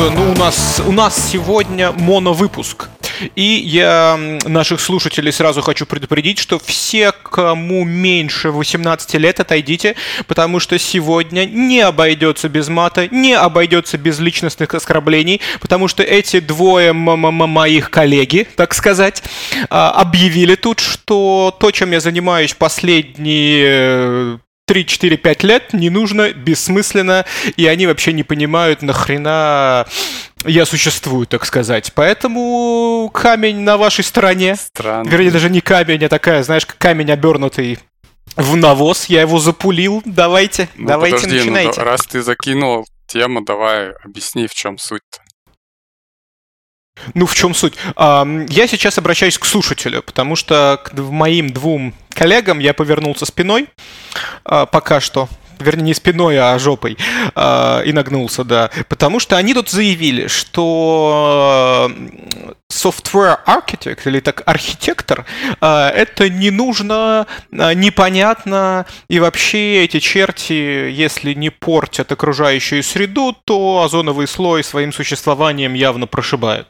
Да, ну у нас, у нас сегодня моновыпуск. И я наших слушателей сразу хочу предупредить, что все, кому меньше 18 лет, отойдите, потому что сегодня не обойдется без мата, не обойдется без личностных оскорблений, потому что эти двое моих коллеги, так сказать, а, объявили тут, что то, чем я занимаюсь последние 3-4-5 лет не нужно, бессмысленно, и они вообще не понимают, нахрена я существую, так сказать. Поэтому камень на вашей стороне. Странно. Вернее, даже не камень, а такая, знаешь, камень обернутый в навоз. Я его запулил. Давайте, ну, давайте подожди, ну, начинайте. Ну, раз ты закинул тему, давай объясни, в чем суть-то. Ну, в чем суть? Я сейчас обращаюсь к слушателю, потому что к моим двум коллегам я повернулся спиной а, пока что вернее, не спиной, а жопой, э, и нагнулся, да. Потому что они тут заявили, что software architect или так архитектор, э, это не нужно, э, непонятно, и вообще эти черти, если не портят окружающую среду, то озоновый слой своим существованием явно прошибают.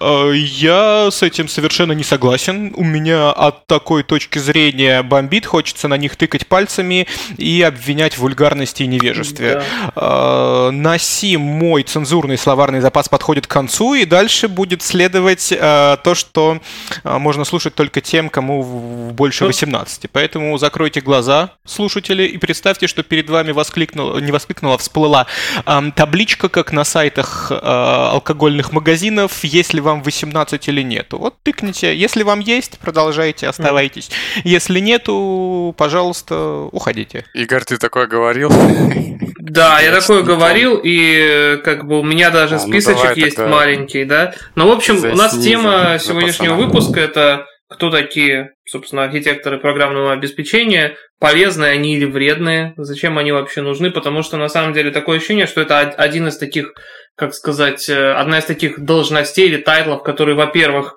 Э, я с этим совершенно не согласен. У меня от такой точки зрения бомбит, хочется на них тыкать пальцами и обвинять в вульгарности и невежестве. Да. На сим мой цензурный словарный запас подходит к концу, и дальше будет следовать слушать э, то, что э, можно слушать только тем, кому больше 18. Поэтому закройте глаза, слушатели, и представьте, что перед вами воскликнула, не воскликнула, всплыла э, табличка, как на сайтах э, алкогольных магазинов, если вам 18 или нету. Вот тыкните. Если вам есть, продолжайте, оставайтесь. Если нету, пожалуйста, уходите. Игорь, ты такое говорил? Да, я такое говорил, и как бы у меня даже а, ну списочек есть маленький, да. Ну, в общем, у нас тема сегодняшнего выпуска это кто такие, собственно, архитекторы программного обеспечения, полезные они или вредные, зачем они вообще нужны, потому что на самом деле такое ощущение, что это один из таких, как сказать, э, одна из таких должностей или тайтлов, которые, во-первых,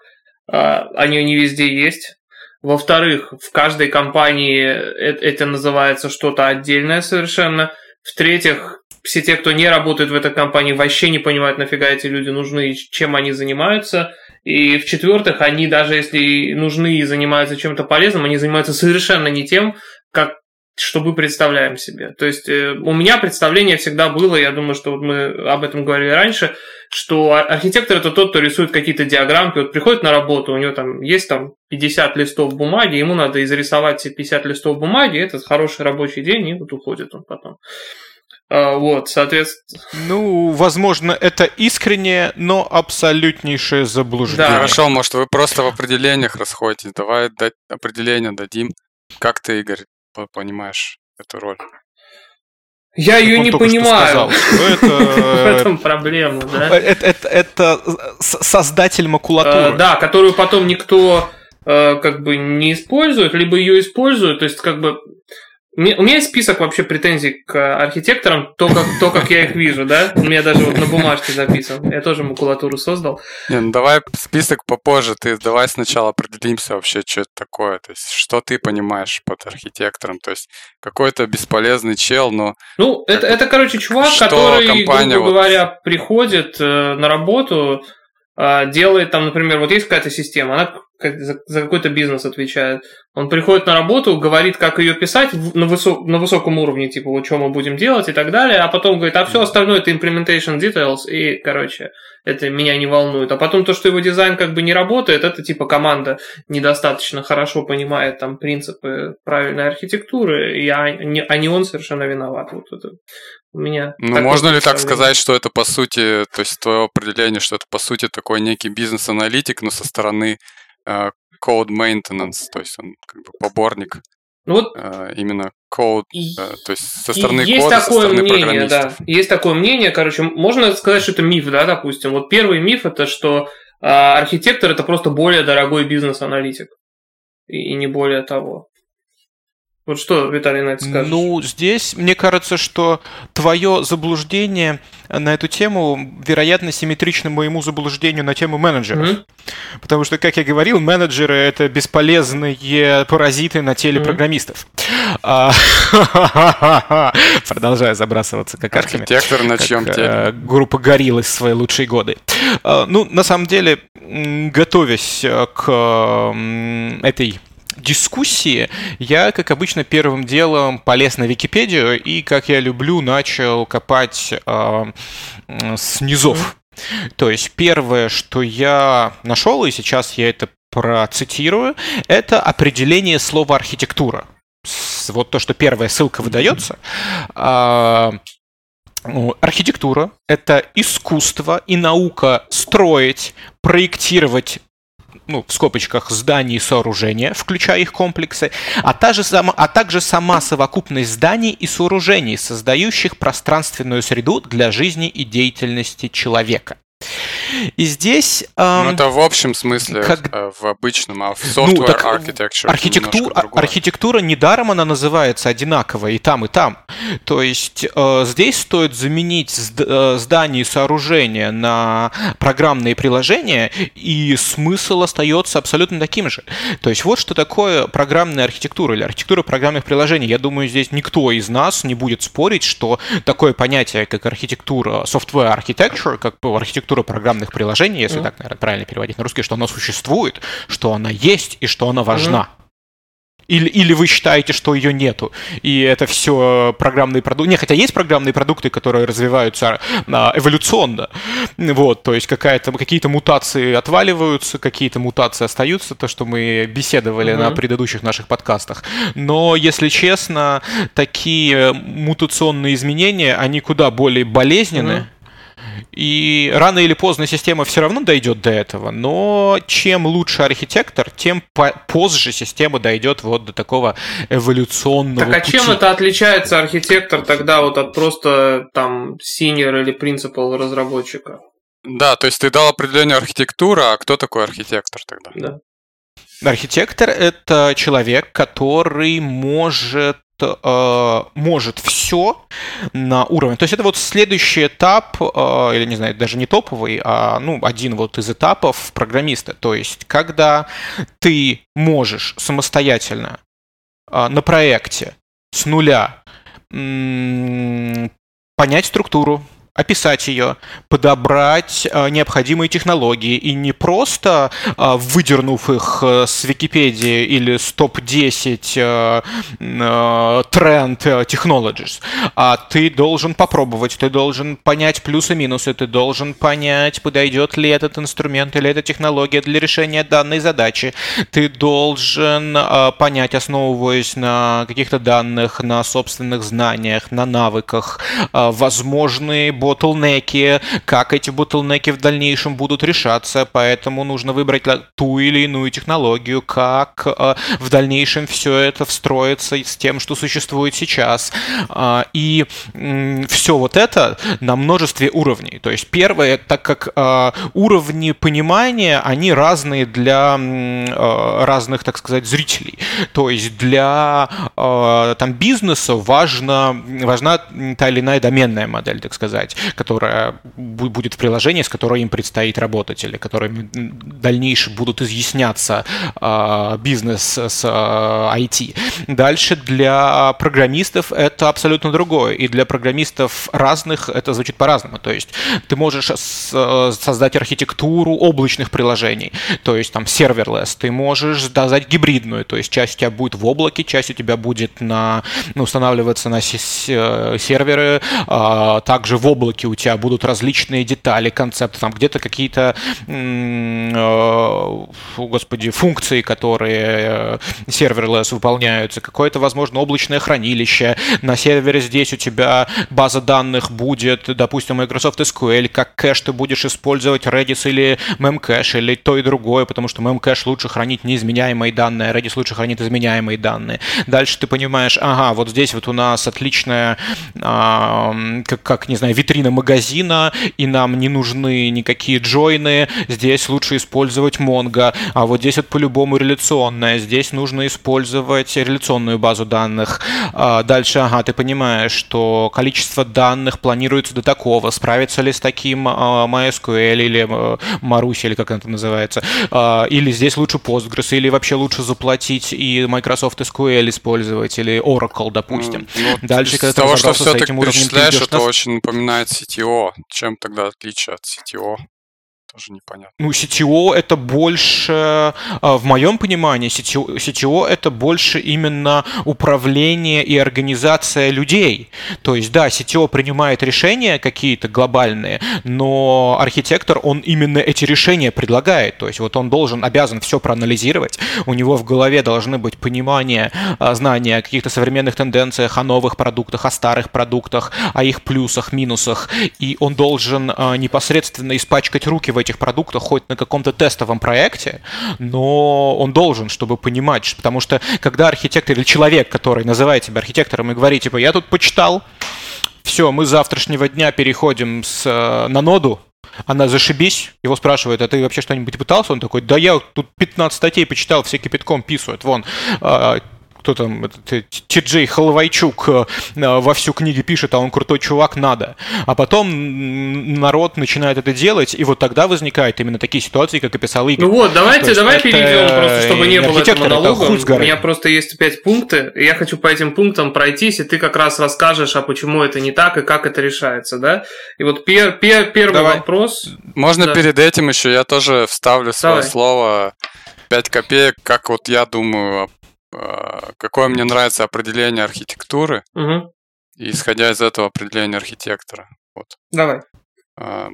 э, они не везде есть, во-вторых, в каждой компании э, это называется что-то отдельное совершенно, в-третьих, все те, кто не работает в этой компании, вообще не понимают, нафига эти люди нужны чем они занимаются. И в-четвертых, они даже если нужны и занимаются чем-то полезным, они занимаются совершенно не тем, как что мы представляем себе. То есть э, у меня представление всегда было, я думаю, что вот мы об этом говорили раньше, что архитектор это тот, кто рисует какие-то диаграммки, вот приходит на работу, у него там есть там 50 листов бумаги, ему надо изрисовать все 50 листов бумаги, это хороший рабочий день, и вот уходит он потом. А, вот, соответственно... Ну, возможно, это искреннее, но абсолютнейшее заблуждение. Да. Хорошо, может, вы просто в определениях расходитесь. Давай дать определение дадим. Как ты, Игорь, понимаешь эту роль? Я ее не понимаю. В этом проблема, да? Это создатель макулатуры. Э, да, которую потом никто э, как бы не использует, либо ее используют. То есть, как бы у меня есть список вообще претензий к архитекторам, то, как, то, как я их вижу, да? У меня даже вот на бумажке записан. Я тоже макулатуру создал. Не, ну давай список попозже. Ты давай сначала определимся вообще, что это такое. То есть, что ты понимаешь под архитектором. То есть, какой-то бесполезный чел, но... Ну, это, это короче, чувак, который, компания грубо вот... говоря, приходит э, на работу, э, делает там, например, вот есть какая-то система, она как, за, за какой-то бизнес отвечает. Он приходит на работу, говорит, как ее писать на, высок, на высоком уровне, типа, вот что мы будем делать и так далее, а потом говорит, а все остальное это implementation details, и, короче, это меня не волнует. А потом то, что его дизайн как бы не работает, это типа команда недостаточно хорошо понимает там принципы правильной архитектуры, и а не, а не он совершенно виноват. Вот это у меня. Ну, можно ли так сказать, что это по сути, то есть твое определение, что это по сути такой некий бизнес-аналитик, но со стороны code maintenance, то есть он как бы поборник ну вот э, именно код, э, то есть со стороны есть кода, такое со стороны мнение, да, есть такое мнение, короче, можно сказать, что это миф, да, допустим. Вот первый миф это что э, архитектор это просто более дорогой бизнес-аналитик и, и не более того. Вот что, Виталий, на это скажешь? Ну, здесь, мне кажется, что твое заблуждение на эту тему, вероятно, симметрично моему заблуждению на тему менеджеров. Mm-hmm. Потому что, как я говорил, менеджеры — это бесполезные паразиты на теле mm-hmm. программистов. А, продолжаю забрасываться какашками. Архитектор на чем теле? Э, группа горилл из свои лучшие годы. А, ну, на самом деле, готовясь к этой дискуссии я, как обычно, первым делом полез на Википедию и, как я люблю, начал копать э, с низов. То есть первое, что я нашел, и сейчас я это процитирую, это определение слова архитектура. Вот то, что первая ссылка выдается. А, архитектура – это искусство и наука строить, проектировать ну, в скобочках, зданий и сооружения, включая их комплексы, а, также сама, а также сама совокупность зданий и сооружений, создающих пространственную среду для жизни и деятельности человека. И здесь... Эм, ну, это в общем смысле, как... Э, в обычном, а в software ну, так, architecture архитектура, архитектура недаром она называется одинаково и там, и там. То есть э, здесь стоит заменить э, здания и сооружения на программные приложения, и смысл остается абсолютно таким же. То есть вот что такое программная архитектура или архитектура программных приложений. Я думаю, здесь никто из нас не будет спорить, что такое понятие, как архитектура, software architecture, как архитектура программных приложений, если mm-hmm. так, наверное, правильно переводить на русский, что оно существует, что она есть и что она важна. Mm-hmm. Или, или вы считаете, что ее нету, и это все программные продукты. Не, хотя есть программные продукты, которые развиваются а, эволюционно. Вот, то есть какая-то, какие-то мутации отваливаются, какие-то мутации остаются, то, что мы беседовали uh-huh. на предыдущих наших подкастах. Но, если честно, такие мутационные изменения, они куда более болезненны, uh-huh и рано или поздно система все равно дойдет до этого, но чем лучше архитектор, тем позже система дойдет вот до такого эволюционного Так а пути. чем это отличается архитектор тогда вот от просто там senior или принципал разработчика? Да, то есть ты дал определение архитектура, а кто такой архитектор тогда? Да. Архитектор — это человек, который может э, может все на уровне. То есть это вот следующий этап, э, или не знаю, даже не топовый, а ну, один вот из этапов программиста. То есть когда ты можешь самостоятельно э, на проекте с нуля понять структуру, описать ее, подобрать э, необходимые технологии. И не просто э, выдернув их э, с Википедии или с топ-10 э, э, тренд technologies, а ты должен попробовать, ты должен понять плюсы-минусы, ты должен понять, подойдет ли этот инструмент или эта технология для решения данной задачи, ты должен понять, основываясь на каких-то данных, на собственных знаниях, на навыках, возможные ботлнеки, как эти ботлнеки в дальнейшем будут решаться, поэтому нужно выбрать ту или иную технологию, как э, в дальнейшем все это встроится с тем, что существует сейчас. А, и все вот это на множестве уровней. То есть первое, так как э, уровни понимания, они разные для э, разных, так сказать, зрителей. То есть для там бизнеса важна, важна та или иная доменная модель, так сказать сказать, которая будет в приложении, с которой им предстоит работать, или которыми дальнейшие будут изъясняться э, бизнес с IT. Дальше для программистов это абсолютно другое, и для программистов разных это звучит по-разному. То есть ты можешь создать архитектуру облачных приложений, то есть там serverless, ты можешь создать гибридную, то есть часть у тебя будет в облаке, часть у тебя будет на, ну, устанавливаться на э, серверы, а также в облаке облаке у тебя будут различные детали, концепты, там где-то какие-то, э, господи, функции, которые э, серверлесс выполняются, какое-то, возможно, облачное хранилище. На сервере здесь у тебя база данных будет, допустим, Microsoft SQL, как кэш ты будешь использовать Redis или Memcache, или то и другое, потому что Memcache лучше хранить неизменяемые данные, Redis лучше хранит изменяемые данные. Дальше ты понимаешь, ага, вот здесь вот у нас отличная, как, как не знаю, витрина витрина магазина, и нам не нужны никакие джойны, здесь лучше использовать Mongo, а вот здесь вот по-любому реляционная, здесь нужно использовать реляционную базу данных. А дальше, ага, ты понимаешь, что количество данных планируется до такого, справится ли с таким а, MySQL или а, Marusi, или как это называется, или здесь лучше Postgres, или вообще лучше заплатить и Microsoft SQL использовать, или Oracle, допустим. Ну, Дальше, когда ты того, что все с этим уровнем, ты это на... очень напоминает CTO. Чем тогда отличие от CTO? Тоже непонятно. Ну, CTO это больше, а, в моем понимании, CTO, CTO это больше именно управление и организация людей. То есть, да, CTO принимает решения какие-то глобальные, но архитектор, он именно эти решения предлагает. То есть, вот он должен, обязан все проанализировать, у него в голове должны быть понимание, а, знания о каких-то современных тенденциях, о новых продуктах, о старых продуктах, о их плюсах, минусах, и он должен а, непосредственно испачкать руки в этих продуктах хоть на каком-то тестовом проекте, но он должен, чтобы понимать, потому что когда архитектор или человек, который называет себя архитектором и говорит, типа, я тут почитал, все, мы с завтрашнего дня переходим с, э, на ноду, она зашибись, его спрашивают, а ты вообще что-нибудь пытался? Он такой, да я тут 15 статей почитал, все кипятком писают, вон, а, кто там, Ти-Джей Халвайчук э, во всю книге пишет, а он крутой чувак, надо. А потом народ начинает это делать, и вот тогда возникают именно такие ситуации, как описал Игорь. Ну вот, давайте, давай перейдем просто, чтобы не было этого монолога. У меня просто есть пять пункты, и я хочу по этим пунктам пройтись, и ты как раз расскажешь, а почему это не так, и как это решается, да? И вот пер, пер, первый давай. вопрос... Можно да. перед этим еще я тоже вставлю свое давай. слово 5 копеек, как вот я думаю какое мне нравится определение архитектуры, угу. и исходя из этого определения архитектора. Вот. Давай. А,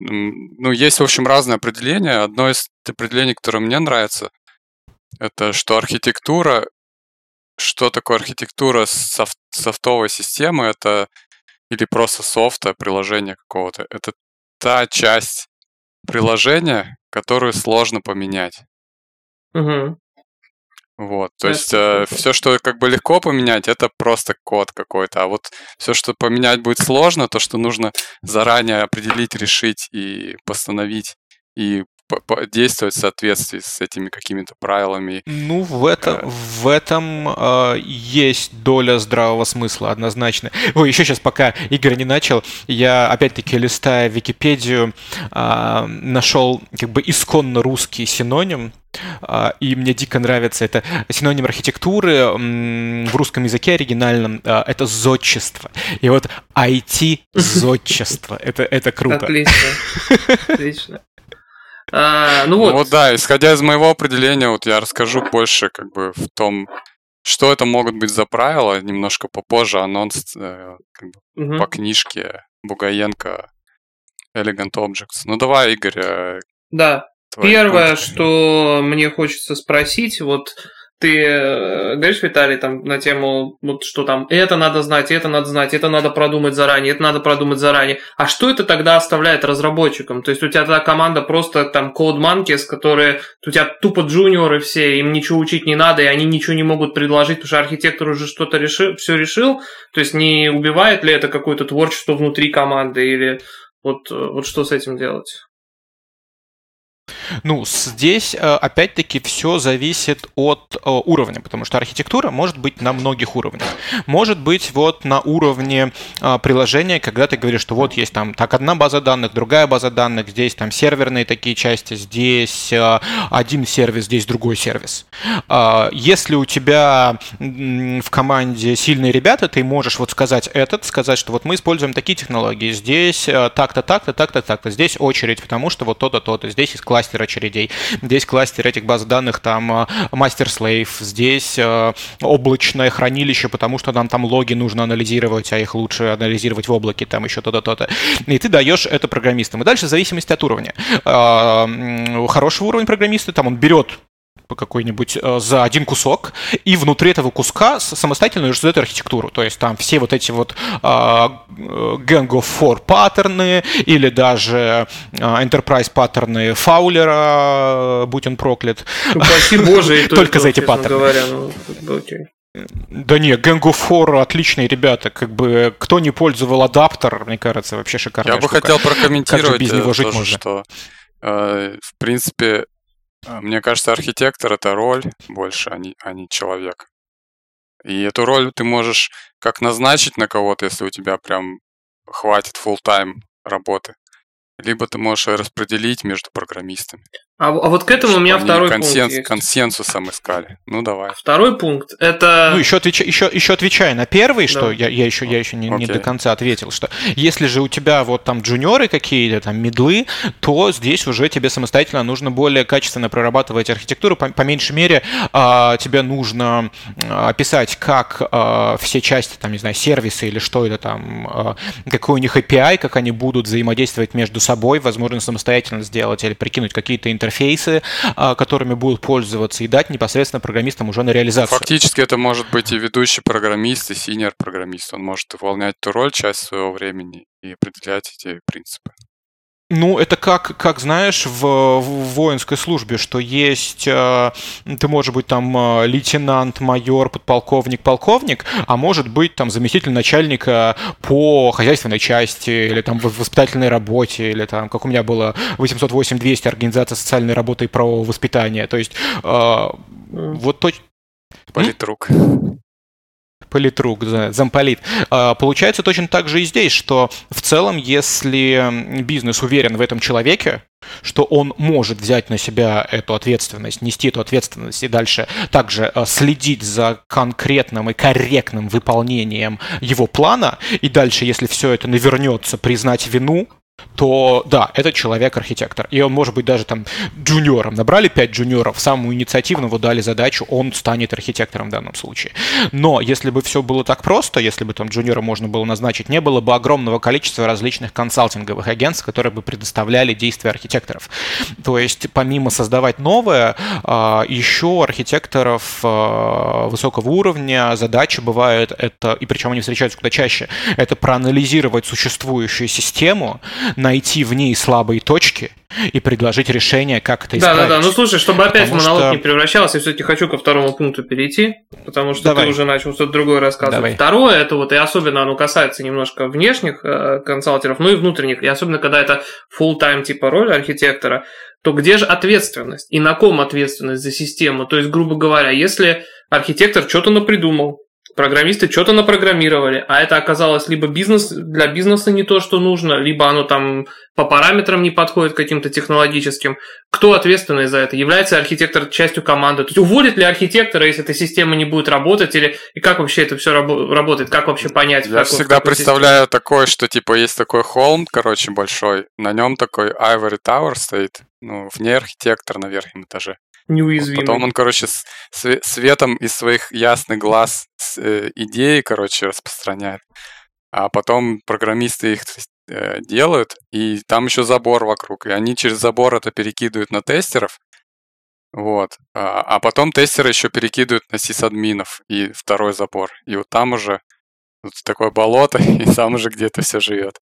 ну, есть, в общем, разные определения. Одно из определений, которое мне нравится, это что архитектура, что такое архитектура софт, софтовой системы, это или просто софта, приложения какого-то. Это та часть приложения, которую сложно поменять. Угу. Вот, то есть э, все, что как бы легко поменять, это просто код какой-то. А вот все, что поменять будет сложно, то, что нужно заранее определить, решить и постановить и действовать в соответствии с этими какими-то правилами. Ну, в этом, э... в этом э, есть доля здравого смысла, однозначно. Ой, еще сейчас, пока Игорь не начал, я опять-таки листая Википедию, э, нашел как бы исконно русский синоним а, и мне дико нравится это синоним архитектуры в русском языке оригинальном а, это зодчество. И вот IT зодчество. Это, это круто. Отлично. Отлично. А, ну вот. Ну вот да, исходя из моего определения, вот я расскажу больше как бы в том, что это могут быть за правила, немножко попозже анонс э, как бы, угу. по книжке Бугаенко Elegant Objects. Ну давай, Игорь. Э, да, Первое, пункты. что мне хочется спросить, вот ты э, говоришь, Виталий, там на тему, вот что там, это надо знать, это надо знать, это надо продумать заранее, это надо продумать заранее. А что это тогда оставляет разработчикам? То есть у тебя тогда команда просто там Code Monkeys, которые у тебя тупо джуниоры все, им ничего учить не надо, и они ничего не могут предложить, потому что архитектор уже что-то решил, все решил. То есть не убивает ли это какое-то творчество внутри команды или вот, э, вот что с этим делать? Ну, здесь, э, опять-таки, все зависит от э, уровня, потому что архитектура может быть на многих уровнях. Может быть вот на уровне э, приложения, когда ты говоришь, что вот есть там так одна база данных, другая база данных, здесь там серверные такие части, здесь один сервис, здесь другой сервис. Если у тебя в команде сильные ребята, ты можешь вот сказать этот, сказать, что вот мы используем такие технологии, здесь так-то, так-то, так-то, так-то, здесь очередь, потому что вот то-то, то-то, здесь есть кластер очередей. Здесь кластер этих баз данных, там мастер-слейв, здесь э, облачное хранилище, потому что нам там логи нужно анализировать, а их лучше анализировать в облаке, там еще то-то, то-то. И ты даешь это программистам. И дальше в зависимости от уровня. Э, хорошего уровня программиста, там он берет какой-нибудь э, за один кусок, и внутри этого куска самостоятельно создает архитектуру. То есть там все вот эти вот э, Gang of Four паттерны или даже э, Enterprise паттерны Фаулера, будь он проклят. Упаси боже, только за эти паттерны. Говоря, ну, Да не, Gang of Four отличные ребята. Как бы кто не пользовал адаптер, мне кажется, вообще шикарная Я бы хотел прокомментировать без него жить тоже, можно? что в принципе, мне кажется, архитектор это роль больше, а не, а не человек. И эту роль ты можешь как назначить на кого-то, если у тебя прям хватит full time работы, либо ты можешь распределить между программистами. А, а вот к этому у меня второй консенс, пункт есть. Консенсусом искали. Ну давай. Второй пункт это. Ну еще отвечай, еще, еще отвечая на первый, да. что я, я еще я еще не, okay. не до конца ответил, что если же у тебя вот там джуниоры какие-то там медлы, то здесь уже тебе самостоятельно нужно более качественно прорабатывать архитектуру. По, по меньшей мере а, тебе нужно описать, как а, все части там не знаю сервисы или что это там, а, какой у них API, как они будут взаимодействовать между собой, возможно самостоятельно сделать или прикинуть какие-то интерфейсы, а, которыми будут пользоваться, и дать непосредственно программистам уже на реализацию. Фактически это может быть и ведущий программист, и синьор-программист. Он может выполнять ту роль часть своего времени и определять эти принципы. Ну, это как, как знаешь, в, в воинской службе, что есть, э, ты можешь быть там э, лейтенант, майор, подполковник, полковник, а может быть там заместитель начальника по хозяйственной части, или там в воспитательной работе, или там, как у меня было 808-200, организация социальной работы и правовоспитания. То есть э, вот то... Политрук политрук, замполит. А, получается точно так же и здесь, что в целом, если бизнес уверен в этом человеке, что он может взять на себя эту ответственность, нести эту ответственность и дальше также а, следить за конкретным и корректным выполнением его плана, и дальше, если все это навернется, признать вину, то да, этот человек-архитектор. И он может быть даже там джуниором. Набрали 5 джуниоров, самому инициативному дали задачу, он станет архитектором в данном случае. Но если бы все было так просто, если бы там джуниора можно было назначить, не было бы огромного количества различных консалтинговых агентств, которые бы предоставляли действия архитекторов. То есть помимо создавать новое, а, еще архитекторов а, высокого уровня задача бывает это, и причем они встречаются куда чаще, это проанализировать существующую систему, найти в ней слабые точки и предложить решение, как это исправить. Да-да-да, ну слушай, чтобы опять потому монолог что... не превращался, я все-таки хочу ко второму пункту перейти, потому что Давай. ты уже начал что-то другое рассказывать. Давай. Второе, это вот, и особенно оно касается немножко внешних э, консалтеров, ну и внутренних, и особенно когда это full-time типа роль архитектора, то где же ответственность? И на ком ответственность за систему? То есть, грубо говоря, если архитектор что-то напридумал, программисты что-то напрограммировали, а это оказалось либо бизнес для бизнеса не то, что нужно, либо оно там по параметрам не подходит каким-то технологическим. Кто ответственный за это? Является архитектор частью команды? То есть уволит ли архитектора, если эта система не будет работать, или и как вообще это все раб- работает? Как вообще понять? Я всегда представляю системе? такое, что типа есть такой холм, короче, большой, на нем такой Ivory Tower стоит, ну, вне архитектор на верхнем этаже неуязвимый. Потом он, короче, с, светом из своих ясных глаз э, идеи, короче, распространяет. А потом программисты их э, делают, и там еще забор вокруг. И они через забор это перекидывают на тестеров. Вот. А, а потом тестеры еще перекидывают на сисадминов и второй забор. И вот там уже вот такое болото, и там уже где-то все живет.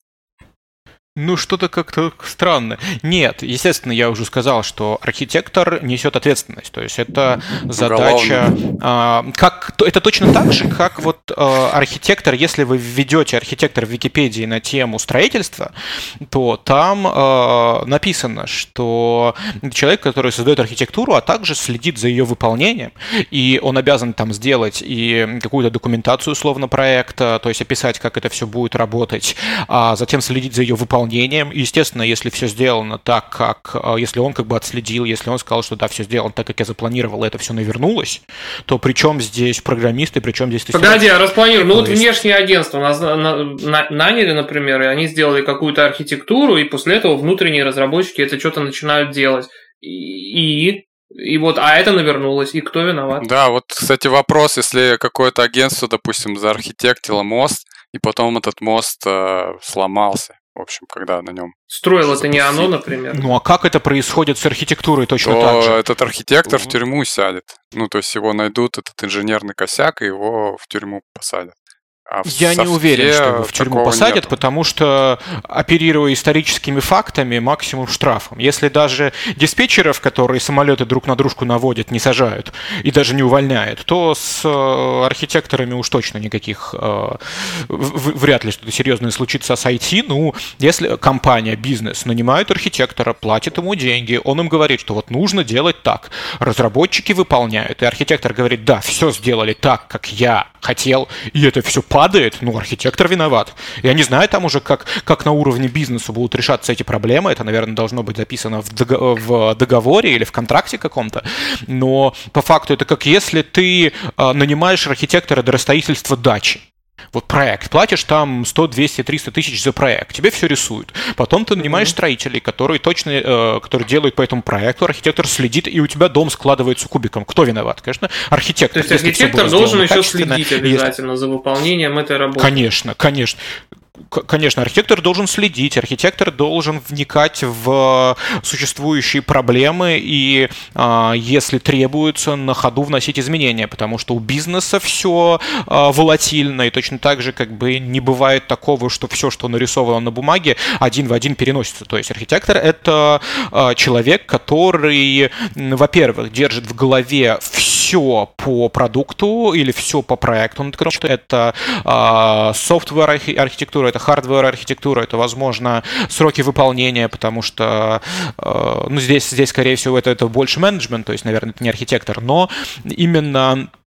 Ну, что-то как-то странно. Нет, естественно, я уже сказал, что архитектор несет ответственность. То есть это задача... А, как, это точно так же, как вот а, архитектор, если вы введете архитектор в Википедии на тему строительства, то там а, написано, что человек, который создает архитектуру, а также следит за ее выполнением, и он обязан там сделать и какую-то документацию условно проекта, то есть описать, как это все будет работать, а затем следить за ее выполнением выполнением. Естественно, если все сделано так, как... А, если он как бы отследил, если он сказал, что да, все сделано так, как я запланировал, это все навернулось, то при чем здесь программисты, при чем здесь... Погоди, а распланировали. Ну вот внешнее агентство нас на, на, наняли, например, и они сделали какую-то архитектуру, и после этого внутренние разработчики это что-то начинают делать. И и вот, а это навернулось, и кто виноват? Да, вот, кстати, вопрос, если какое-то агентство, допустим, заархитектило мост, и потом этот мост э, сломался, в общем, когда на нем... Строил это не оно, например. Ну а как это происходит с архитектурой точно то так же? этот архитектор в тюрьму сядет. Ну, то есть его найдут, этот инженерный косяк, и его в тюрьму посадят. А Я не уверен, что его в тюрьму посадят, нет. потому что, оперируя историческими фактами, максимум штрафом. Если даже диспетчеров, которые самолеты друг на дружку наводят, не сажают и даже не увольняют, то с э, архитекторами уж точно никаких э, вряд ли что-то серьезное случится с IT. Ну, если компания, бизнес нанимает архитектора, платит ему деньги, он им говорит, что вот нужно делать так. Разработчики выполняют, и архитектор говорит, да, все сделали так, как я хотел, и это все падает, ну, архитектор виноват. Я не знаю там уже, как, как на уровне бизнеса будут решаться эти проблемы, это, наверное, должно быть записано в, в договоре или в контракте каком-то, но по факту это как если ты э, нанимаешь архитектора для строительства дачи. Вот проект. Платишь там 100, 200, 300 тысяч за проект. Тебе все рисуют. Потом ты нанимаешь mm-hmm. строителей, которые точно, э, которые делают по этому проекту. Архитектор следит, и у тебя дом складывается кубиком. Кто виноват? Конечно, архитектор. То есть архитектор должен еще следить обязательно если... за выполнением этой работы. Конечно, конечно конечно, архитектор должен следить, архитектор должен вникать в существующие проблемы и, а, если требуется, на ходу вносить изменения, потому что у бизнеса все а, волатильно, и точно так же как бы не бывает такого, что все, что нарисовано на бумаге, один в один переносится. То есть архитектор — это человек, который, во-первых, держит в голове все по продукту или все по проекту, что это software архитектура, это hardware архитектура, это, возможно, сроки выполнения, потому что, э, ну, здесь, здесь, скорее всего, это, это больше менеджмент, то есть, наверное, это не архитектор, но именно Э,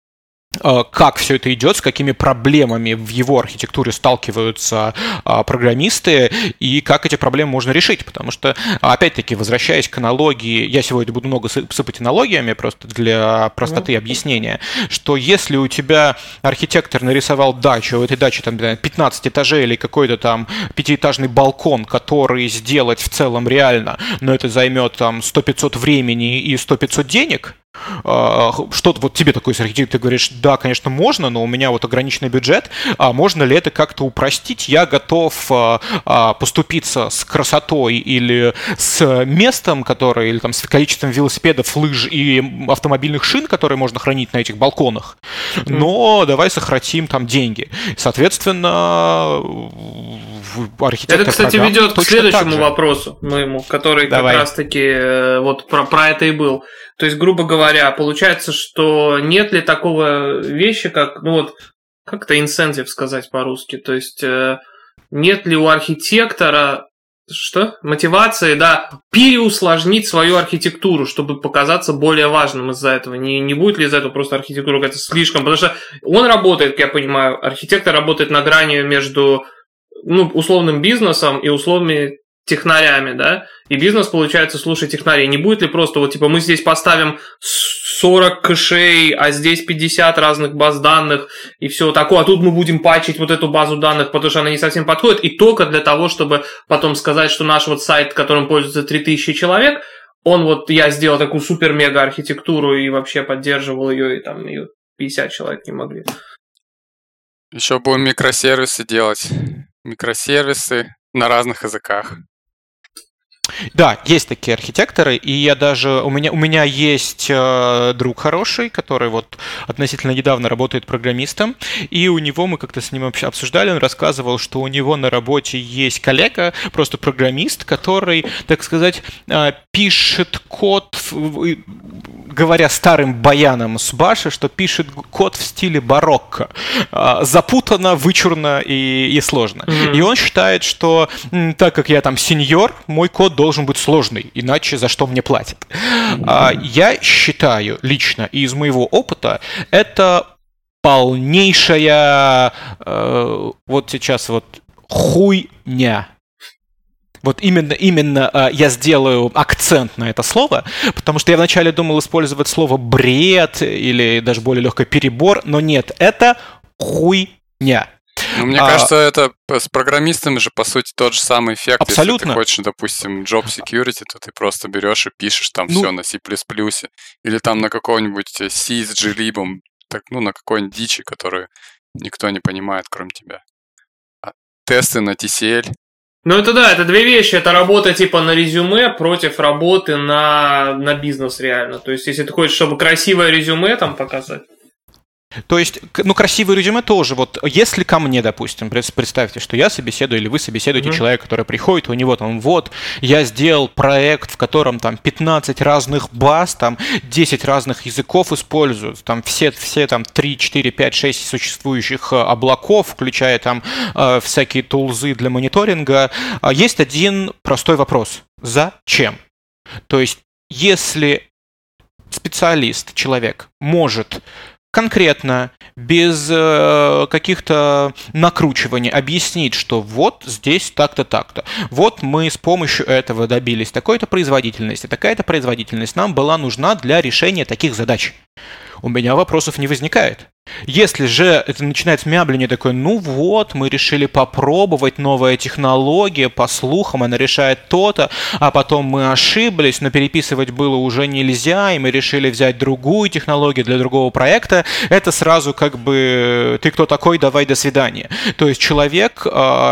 как все это идет, с какими проблемами в его архитектуре сталкиваются а, программисты и как эти проблемы можно решить. Потому что, опять-таки, возвращаясь к аналогии, я сегодня буду много сыпать аналогиями просто для простоты mm объяснения, что если у тебя архитектор нарисовал дачу, у этой дачи там 15 этажей или какой-то там пятиэтажный балкон, который сделать в целом реально, но это займет там 100-500 времени и 100-500 денег, а, что-то вот тебе такой архитектор, ты говоришь, да, конечно, можно, но у меня вот ограниченный бюджет, а можно ли это как-то упростить? Я готов а, а, поступиться с красотой или с местом, которое, или там с количеством велосипедов, лыж и автомобильных шин, которые можно хранить на этих балконах, но давай сократим там деньги. Соответственно, архитектор Это, кстати, ведет к следующему вопросу моему, который Давай. как раз-таки э, вот про, про это и был. То есть, грубо говоря, получается, что нет ли такого вещи, как, ну вот, как-то инсентив сказать по-русски, то есть э, нет ли у архитектора что? Мотивации, да, переусложнить свою архитектуру, чтобы показаться более важным из-за этого. Не, не будет ли из-за этого просто архитектура какая-то слишком? Потому что он работает, как я понимаю, архитектор работает на грани между ну, условным бизнесом и условными технарями, да, и бизнес, получается, слушай, технари, не будет ли просто вот, типа, мы здесь поставим 40 кэшей, а здесь 50 разных баз данных, и все такое, а тут мы будем пачить вот эту базу данных, потому что она не совсем подходит, и только для того, чтобы потом сказать, что наш вот сайт, которым пользуется 3000 человек, он вот, я сделал такую супер-мега архитектуру и вообще поддерживал ее, и там ее 50 человек не могли. Еще будем микросервисы делать микросервисы на разных языках. Да, есть такие архитекторы, и я даже у меня у меня есть э, друг хороший, который вот относительно недавно работает программистом, и у него мы как-то с ним обсуждали, он рассказывал, что у него на работе есть коллега, просто программист, который, так сказать, э, пишет код, говоря старым баяном с Баши, что пишет код в стиле барокко, э, запутанно, вычурно и, и сложно. Mm-hmm. И он считает, что так как я там сеньор, мой код должен быть сложный, иначе за что мне платят. А, я считаю лично и из моего опыта, это полнейшая э, вот сейчас вот хуйня. Вот именно, именно э, я сделаю акцент на это слово, потому что я вначале думал использовать слово бред или даже более легкий перебор, но нет, это хуйня. Ну, мне а, кажется, это с программистами же, по сути, тот же самый эффект. Абсолютно. Если ты хочешь, допустим, job security, то ты просто берешь и пишешь там ну, все на C++, или там на каком-нибудь C с glib, так, ну, на какой-нибудь дичи, которую никто не понимает, кроме тебя. А тесты на TCL. Ну, это да, это две вещи. Это работа типа на резюме против работы на, на бизнес реально. То есть, если ты хочешь, чтобы красивое резюме там показать, То есть, ну, красивое резюме тоже. Вот если ко мне, допустим, представьте, что я собеседую или вы собеседуете mm-hmm. человека, который приходит, у него там, вот, я сделал проект, в котором там 15 разных баз, там 10 разных языков используют, там все, все там 3, 4, 5, 6 существующих э, облаков, включая там э, всякие тулзы для мониторинга. А есть один простой вопрос. Зачем? То есть, если специалист, человек, может конкретно, без э, каких-то накручиваний, объяснить, что вот здесь так-то, так-то. Вот мы с помощью этого добились такой-то производительности, такая-то производительность нам была нужна для решения таких задач. У меня вопросов не возникает. Если же это начинает мябление такое, ну вот, мы решили попробовать, новая технология, по слухам она решает то-то, а потом мы ошиблись, но переписывать было уже нельзя, и мы решили взять другую технологию для другого проекта, это сразу как бы ты кто такой, давай до свидания. То есть человек э,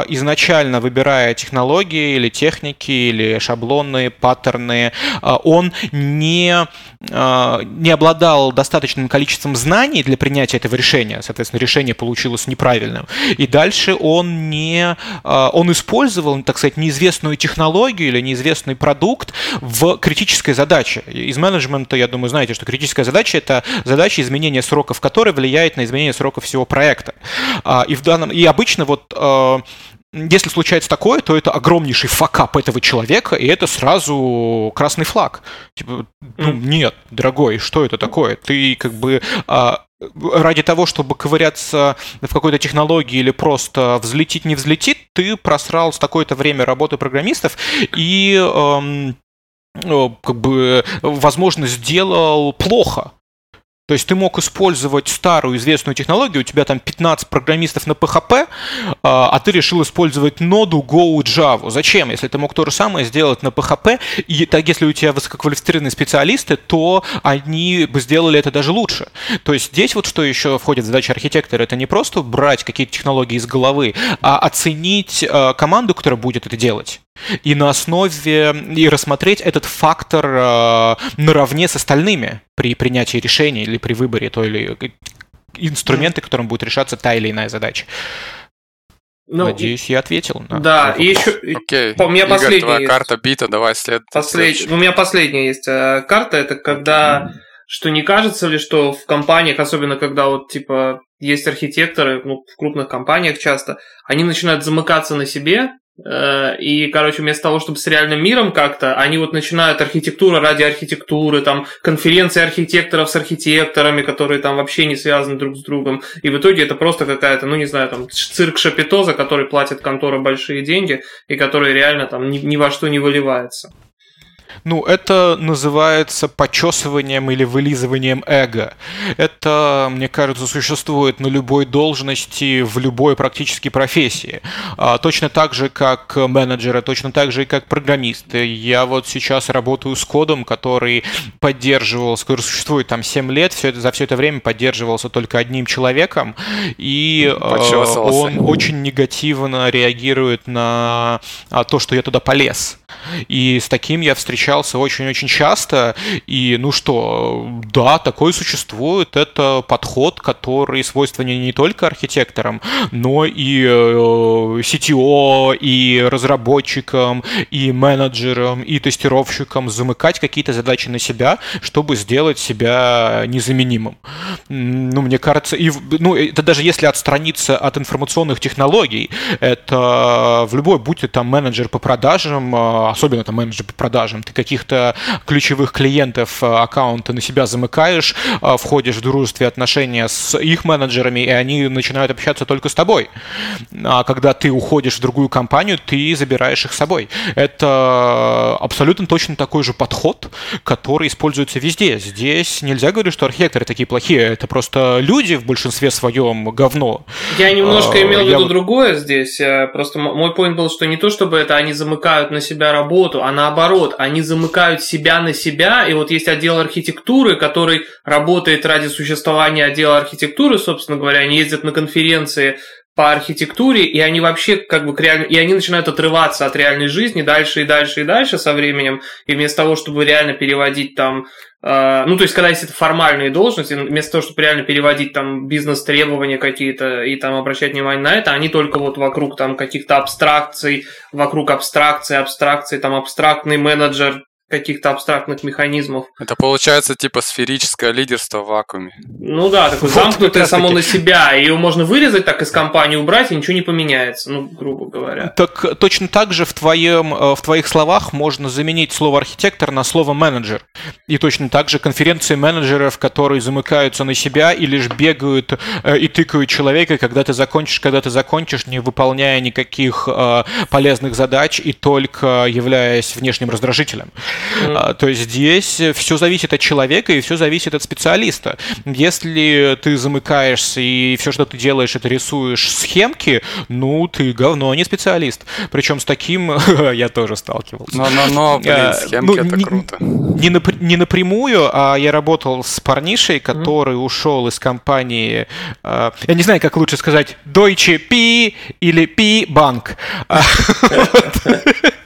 изначально выбирая технологии или техники, или шаблоны, паттерны, э, он не, э, не обладал достаточным количеством знаний для принятия этого решения. Соответственно, решение получилось неправильным. И дальше он не... А, он использовал, так сказать, неизвестную технологию или неизвестный продукт в критической задаче. Из менеджмента, я думаю, знаете, что критическая задача — это задача изменения сроков которой влияет на изменение сроков всего проекта. А, и, в данном, и обычно вот а, если случается такое, то это огромнейший факап этого человека, и это сразу красный флаг. Типа, ну нет, дорогой, что это такое? Ты как бы а, ради того, чтобы ковыряться в какой-то технологии или просто взлетит, не взлетит, ты просрал с такое-то время работы программистов и эм, как бы, возможно, сделал плохо. То есть ты мог использовать старую известную технологию, у тебя там 15 программистов на PHP, а, а ты решил использовать ноду Go Java. Зачем? Если ты мог то же самое сделать на PHP, и так если у тебя высококвалифицированные специалисты, то они бы сделали это даже лучше. То есть здесь вот что еще входит в задачу архитектора, это не просто брать какие-то технологии из головы, а оценить а, команду, которая будет это делать и на основе и рассмотреть этот фактор э, наравне с остальными при принятии решений или при выборе той или инструменты, которым будет решаться та или иная задача. Ну, Надеюсь, я ответил. На да, и еще... Окей. У меня Игорь, последняя твоя есть. карта бита, давай след... Послед... У меня последняя есть э, карта, это когда... Mm. Что не кажется ли, что в компаниях, особенно когда вот типа есть архитекторы, ну, в крупных компаниях часто, они начинают замыкаться на себе, и, короче, вместо того, чтобы с реальным миром как-то, они вот начинают архитектура ради архитектуры, там, конференции архитекторов с архитекторами, которые там вообще не связаны друг с другом. И в итоге это просто какая-то, ну, не знаю, там, цирк Шапито, за который платит контора большие деньги, и который реально там ни, ни во что не выливается. Ну, это называется почесыванием или вылизыванием эго. Это, мне кажется, существует на любой должности, в любой практически профессии. А, точно так же, как менеджеры, точно так же и как программисты. Я вот сейчас работаю с кодом, который поддерживался, который существует там 7 лет, все это, за все это время поддерживался только одним человеком, и а, он очень негативно реагирует на а, то, что я туда полез. И с таким я встречался очень-очень часто. И, ну что, да, такое существует. Это подход, который свойственен не только архитекторам, но и э, CTO, и разработчикам, и менеджерам, и тестировщикам замыкать какие-то задачи на себя, чтобы сделать себя незаменимым. Ну, мне кажется, и, ну, это даже если отстраниться от информационных технологий, это в любой, будь ты там менеджер по продажам, а, особенно там менеджер по продажам, ты каких-то ключевых клиентов э, аккаунта на себя замыкаешь, э, входишь в дружественные отношения с их менеджерами, и они начинают общаться только с тобой. А когда ты уходишь в другую компанию, ты забираешь их с собой. Это абсолютно точно такой же подход, который используется везде. Здесь нельзя говорить, что архитекторы такие плохие, это просто люди в большинстве своем говно. Я немножко имел в виду другое здесь. Э, просто мой point был, что не то, чтобы это они замыкают на себя работу, а наоборот, они замыкают себя на себя, и вот есть отдел архитектуры, который работает ради существования отдела архитектуры, собственно говоря, они ездят на конференции, по архитектуре, и они вообще как бы к реаль... и они начинают отрываться от реальной жизни дальше и дальше и дальше со временем, и вместо того, чтобы реально переводить там э, ну, то есть, когда есть это формальные должности, вместо того, чтобы реально переводить там бизнес-требования какие-то и там обращать внимание на это, они только вот вокруг там каких-то абстракций, вокруг абстракции, абстракции, там абстрактный менеджер каких-то абстрактных механизмов. Это получается типа сферическое лидерство в вакууме. Ну да, такое вот, замкнутое само на себя. Ее можно вырезать так из компании, убрать, и ничего не поменяется, ну, грубо говоря. Так точно так же в, твоем, э, в твоих словах можно заменить слово архитектор на слово менеджер. И точно так же конференции менеджеров, которые замыкаются на себя и лишь бегают э, и тыкают человека, когда ты закончишь, когда ты закончишь, не выполняя никаких э, полезных задач и только являясь внешним раздражителем. Mm. То есть здесь все зависит от человека и все зависит от специалиста. Если ты замыкаешься и все, что ты делаешь, это рисуешь схемки, ну, ты говно, а не специалист. Причем с таким я тоже сталкивался. Но-но-но, блин, а, схемки ну, это не, круто. Не, напр- не напрямую, а я работал с парнишей, который mm. ушел из компании, я не знаю, как лучше сказать, Deutsche P или P Bank.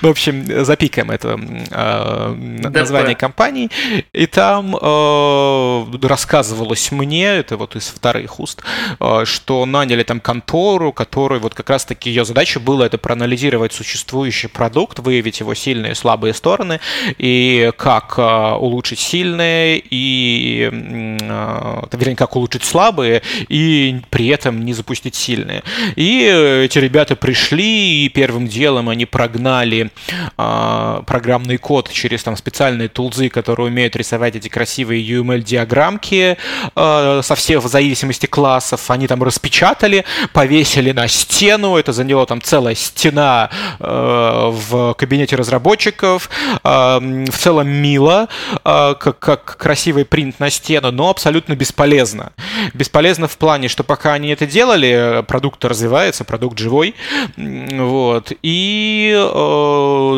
В общем, запикаем это э, название компании. И там э, рассказывалось мне, это вот из вторых уст, э, что наняли там контору, которая вот как раз-таки ее задача была это проанализировать существующий продукт, выявить его сильные и слабые стороны, и как э, улучшить сильные, и, э, вернее, как улучшить слабые, и при этом не запустить сильные. И эти ребята пришли, и первым делом они прогнали узнали э, программный код через там специальные тулзы, которые умеют рисовать эти красивые UML-диаграммки э, со всех в зависимости классов. Они там распечатали, повесили на стену. Это заняло там целая стена э, в кабинете разработчиков. Э, в целом мило, э, как, как красивый принт на стену, но абсолютно бесполезно. Бесполезно в плане, что пока они это делали, продукт развивается, продукт живой. Вот. И Э,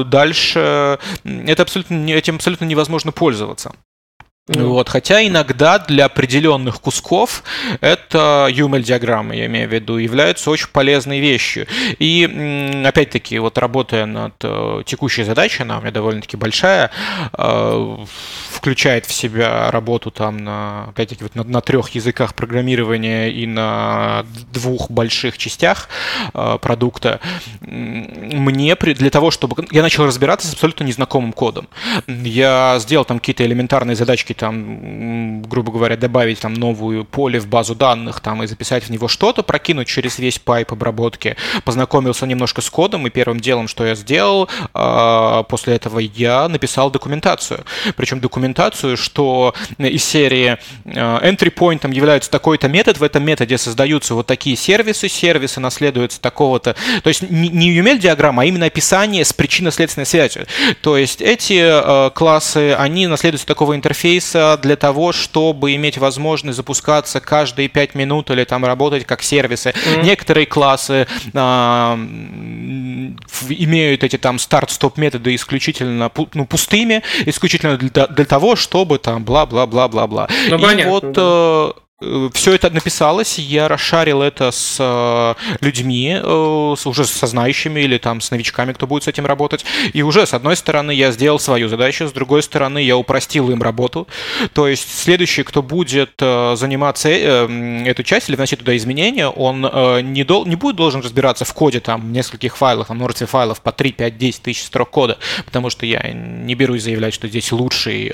дальше это абсолютно, этим абсолютно невозможно пользоваться. Mm. Вот, хотя иногда для определенных кусков это UML-диаграммы, я имею в виду, являются очень полезной вещью. И опять-таки, вот работая над э, текущей задачей, она у меня довольно-таки большая, э, включает в себя работу там на, опять-таки, вот на, на трех языках программирования и на двух больших частях э, продукта. Мне для того, чтобы... Я начал разбираться с абсолютно незнакомым кодом. Я сделал там какие-то элементарные задачки там, грубо говоря, добавить там новую поле в базу данных там и записать в него что-то, прокинуть через весь пайп обработки, познакомился немножко с кодом, и первым делом, что я сделал, а, после этого я написал документацию. Причем документацию, что из серии а, entry point там является такой-то метод, в этом методе создаются вот такие сервисы, сервисы наследуются такого-то. То есть не UML-диаграмма, а именно описание с причинно-следственной связью. То есть эти а, классы, они наследуются такого интерфейса, интерфейса для того, чтобы иметь возможность запускаться каждые 5 минут или там работать как сервисы. Mm-hmm. Некоторые классы а, имеют эти там старт-стоп методы исключительно ну, пустыми, исключительно для, для того, чтобы там бла-бла-бла-бла-бла. Ну, И понятно, вот да. Э, все это написалось, я расшарил это с э, людьми, э, с, уже со знающими или там с новичками, кто будет с этим работать. И уже, с одной стороны, я сделал свою задачу, с другой стороны, я упростил им работу. То есть следующий, кто будет заниматься эту часть или вносить туда изменения, он не, дол- не будет должен разбираться в коде там нескольких файлов, там множестве файлов по 3, 5, 10 тысяч строк кода, потому что я не берусь заявлять, что здесь лучший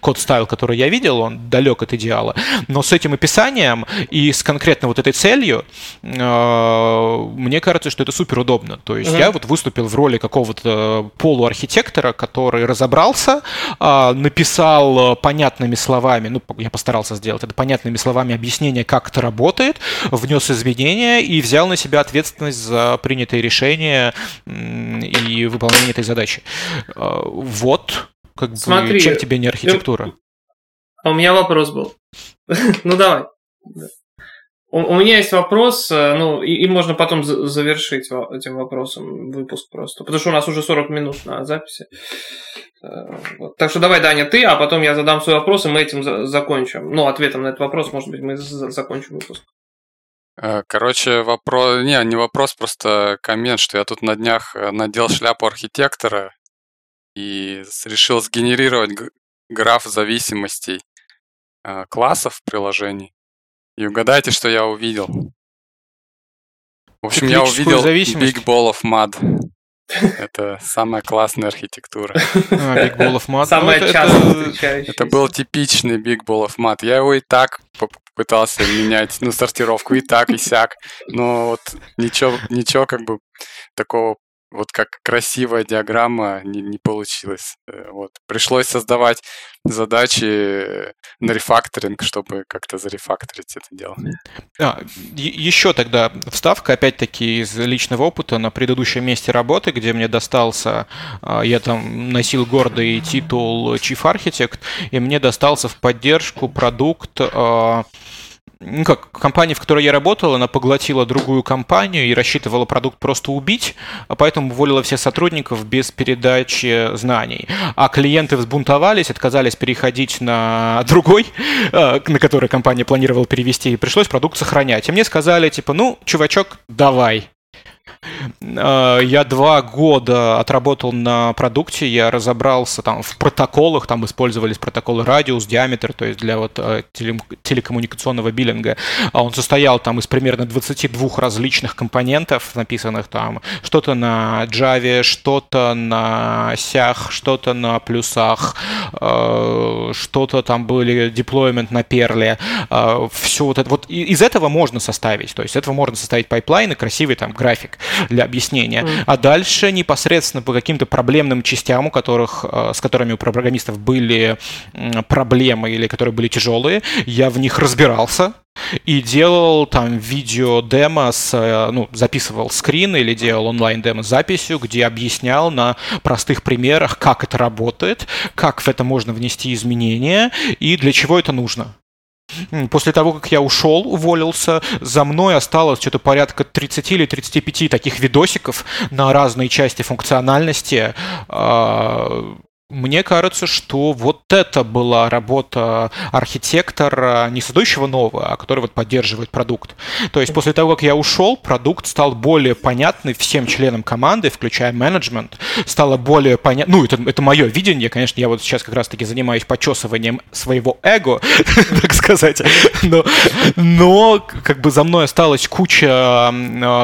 code style, который я видел, он далек от идеала. Но с этим этим описанием и с конкретно вот этой целью, э, мне кажется, что это супер удобно. То есть mm-hmm. я вот выступил в роли какого-то полуархитектора, который разобрался, э, написал понятными словами, ну, я постарался сделать это понятными словами объяснение, как это работает, внес изменения и взял на себя ответственность за принятые решения и выполнение этой задачи. Э, вот, как Смотри, бы, чем тебе не архитектура? А у меня вопрос был. ну давай. У, меня есть вопрос, э, ну, и, можно потом завершить этим вопросом выпуск просто. Потому что у нас уже 40 минут на записи. Э. Так что давай, Даня, ты, а потом я задам свой вопрос, и мы этим закончим. Ну, ответом на этот вопрос, может быть, мы закончим выпуск. Э, короче, вопрос... Не, не вопрос, просто коммент, что я тут на днях надел шляпу архитектора и решил сгенерировать граф зависимостей э, классов приложений. И угадайте, что я увидел. В общем, я увидел Big Ball of Mud. Это самая классная архитектура. А, Big Ball of Mud. Самая ну, часто Это был типичный Big Ball of Mud. Я его и так пытался менять, ну, сортировку и так, и сяк. Но вот ничего, ничего как бы такого вот как красивая диаграмма не, не получилось. Э, вот. Пришлось создавать задачи на рефакторинг, чтобы как-то зарефакторить это дело. А, еще тогда вставка, опять-таки, из личного опыта на предыдущем месте работы, где мне достался, а, я там носил гордый титул Chief Architect, и мне достался в поддержку продукт а, ну как, компания, в которой я работал, она поглотила другую компанию и рассчитывала продукт просто убить, а поэтому уволила всех сотрудников без передачи знаний. А клиенты взбунтовались, отказались переходить на другой, э, на который компания планировала перевести, и пришлось продукт сохранять. И мне сказали, типа, ну, чувачок, давай, я два года отработал на продукте, я разобрался там в протоколах, там использовались протоколы радиус, диаметр, то есть для вот э, телекоммуникационного биллинга. А он состоял там из примерно 22 различных компонентов, написанных там что-то на Java, что-то на сях, что-то на плюсах, э, что-то там были deployment на перле. Все вот это. Вот из этого можно составить, то есть этого можно составить pipeline и красивый там график для объяснения. Mm. А дальше непосредственно по каким-то проблемным частям, у которых, э, с которыми у программистов были проблемы или которые были тяжелые, я в них разбирался, и делал там видео-демо, с, э, ну, записывал скрин или делал онлайн-демо с записью, где объяснял на простых примерах, как это работает, как в это можно внести изменения и для чего это нужно. После того, как я ушел, уволился, за мной осталось что-то порядка 30 или 35 таких видосиков на разные части функциональности, а, мне кажется, что вот это была работа архитектора, не создающего нового, а который вот поддерживает продукт. То есть после того, как я ушел, продукт стал более понятный всем членам команды, включая менеджмент, стало более понятно. Ну, это, это мое видение, конечно, я вот сейчас как раз-таки занимаюсь почесыванием своего эго, так сказать, но, но как бы за мной осталась куча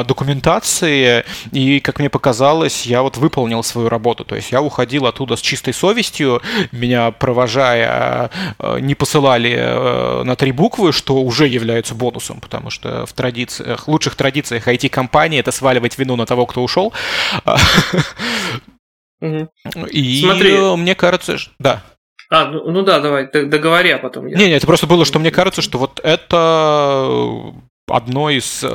документации, и, как мне показалось, я вот выполнил свою работу. То есть я уходил оттуда с чистой совестью, меня провожая, э, не посылали э, на три буквы, что уже является бонусом, потому что в традициях, лучших традициях IT-компании это сваливать вину на того, кто ушел. И Смотри. мне кажется, что... Да. А, ну, ну да, давай, договори, а потом я. Не, не, это просто было, что мне кажется, что вот это одной из, э,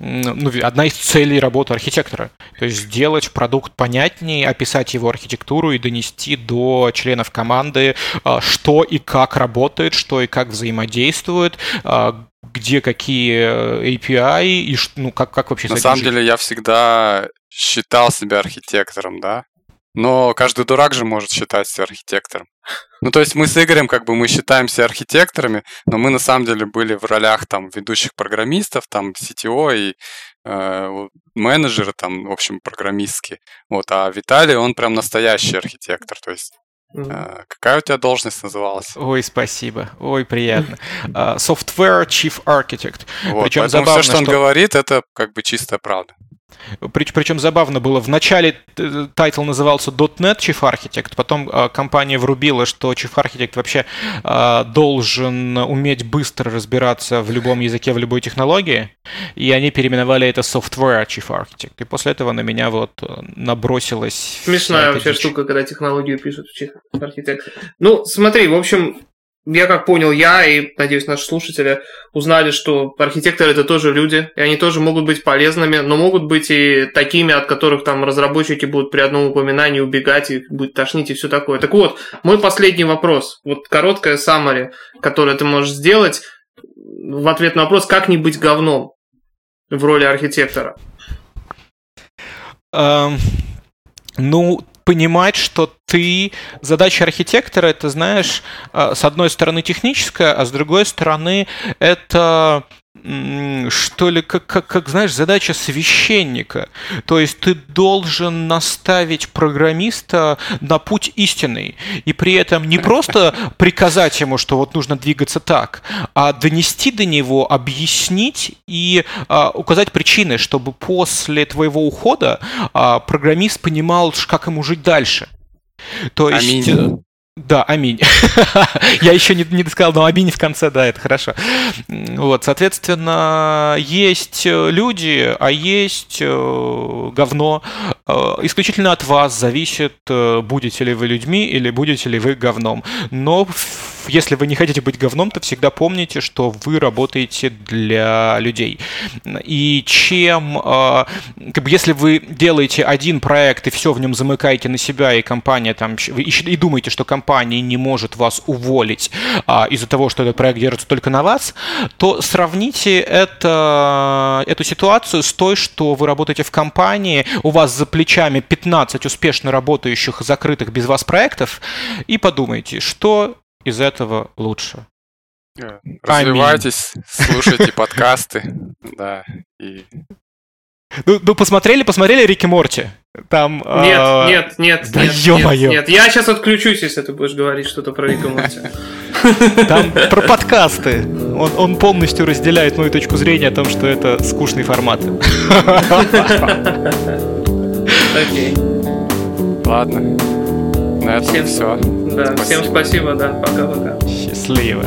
ну, одна из целей работы архитектора. То есть сделать продукт понятнее, описать его архитектуру и донести до членов команды, э, что и как работает, что и как взаимодействует, э, где какие API и ну, как, как вообще... На самом деле я всегда считал себя архитектором, да, но каждый дурак же может считать себя архитектором. Ну, то есть мы с Игорем, как бы, мы считаемся архитекторами, но мы на самом деле были в ролях там ведущих программистов, там CTO и э, менеджеры, там, в общем, программистские. Вот, а Виталий, он прям настоящий архитектор, то есть Mm-hmm. Какая у тебя должность называлась? Ой, спасибо. Ой, приятно. Uh, software Chief Architect. Вот, Причем забавно, все, что он что... говорит, это как бы чистая правда. Причем забавно было, в начале э, title назывался .NET Chief Architect, потом э, компания врубила, что Chief Architect вообще э, должен уметь быстро разбираться в любом языке, в любой технологии, и они переименовали это Software Chief Architect. И после этого на меня вот набросилась... Смешная вообще штука, когда технологию пишут в Chief Architect. Ну, смотри, в общем, я как понял, я и, надеюсь, наши слушатели узнали, что архитекторы это тоже люди, и они тоже могут быть полезными, но могут быть и такими, от которых там разработчики будут при одном упоминании убегать и будет тошнить и все такое. Так вот, мой последний вопрос, вот короткая саммари, которую ты можешь сделать в ответ на вопрос, как не быть говном в роли архитектора. Um, ну, понимать, что ты... Задача архитектора, это, знаешь, э, с одной стороны техническая, а с другой стороны это что ли, как, как, как, знаешь, задача священника. То есть ты должен наставить программиста на путь истинный. И при этом не просто приказать ему, что вот нужно двигаться так, а донести до него, объяснить и а, указать причины, чтобы после твоего ухода а, программист понимал, как ему жить дальше. То есть... Аминь. Да, аминь. Я еще не, не сказал, но аминь в конце, да, это хорошо. Вот, соответственно, есть э, люди, а есть э, говно. Э, исключительно от вас зависит, будете ли вы людьми или будете ли вы говном. Но если вы не хотите быть говном, то всегда помните, что вы работаете для людей. И чем, а, как бы, если вы делаете один проект и все в нем замыкаете на себя, и компания там, и, думаете, что компания не может вас уволить а, из-за того, что этот проект держится только на вас, то сравните это, эту ситуацию с той, что вы работаете в компании, у вас за плечами 15 успешно работающих, закрытых без вас проектов, и подумайте, что из этого лучше. Э, развивайтесь, Аминь. слушайте подкасты, да, и... Ну, ну, посмотрели, посмотрели Рики Морти? Там... Нет, э... нет, нет, да нет, нет, нет. Я сейчас отключусь, если ты будешь говорить что-то про Рика Морти. Там про подкасты. Он, он полностью разделяет мою точку зрения о том, что это скучный формат. Окей. Ладно. На этом всем все. Да, спасибо. всем спасибо, да. Пока-пока. Счастливо.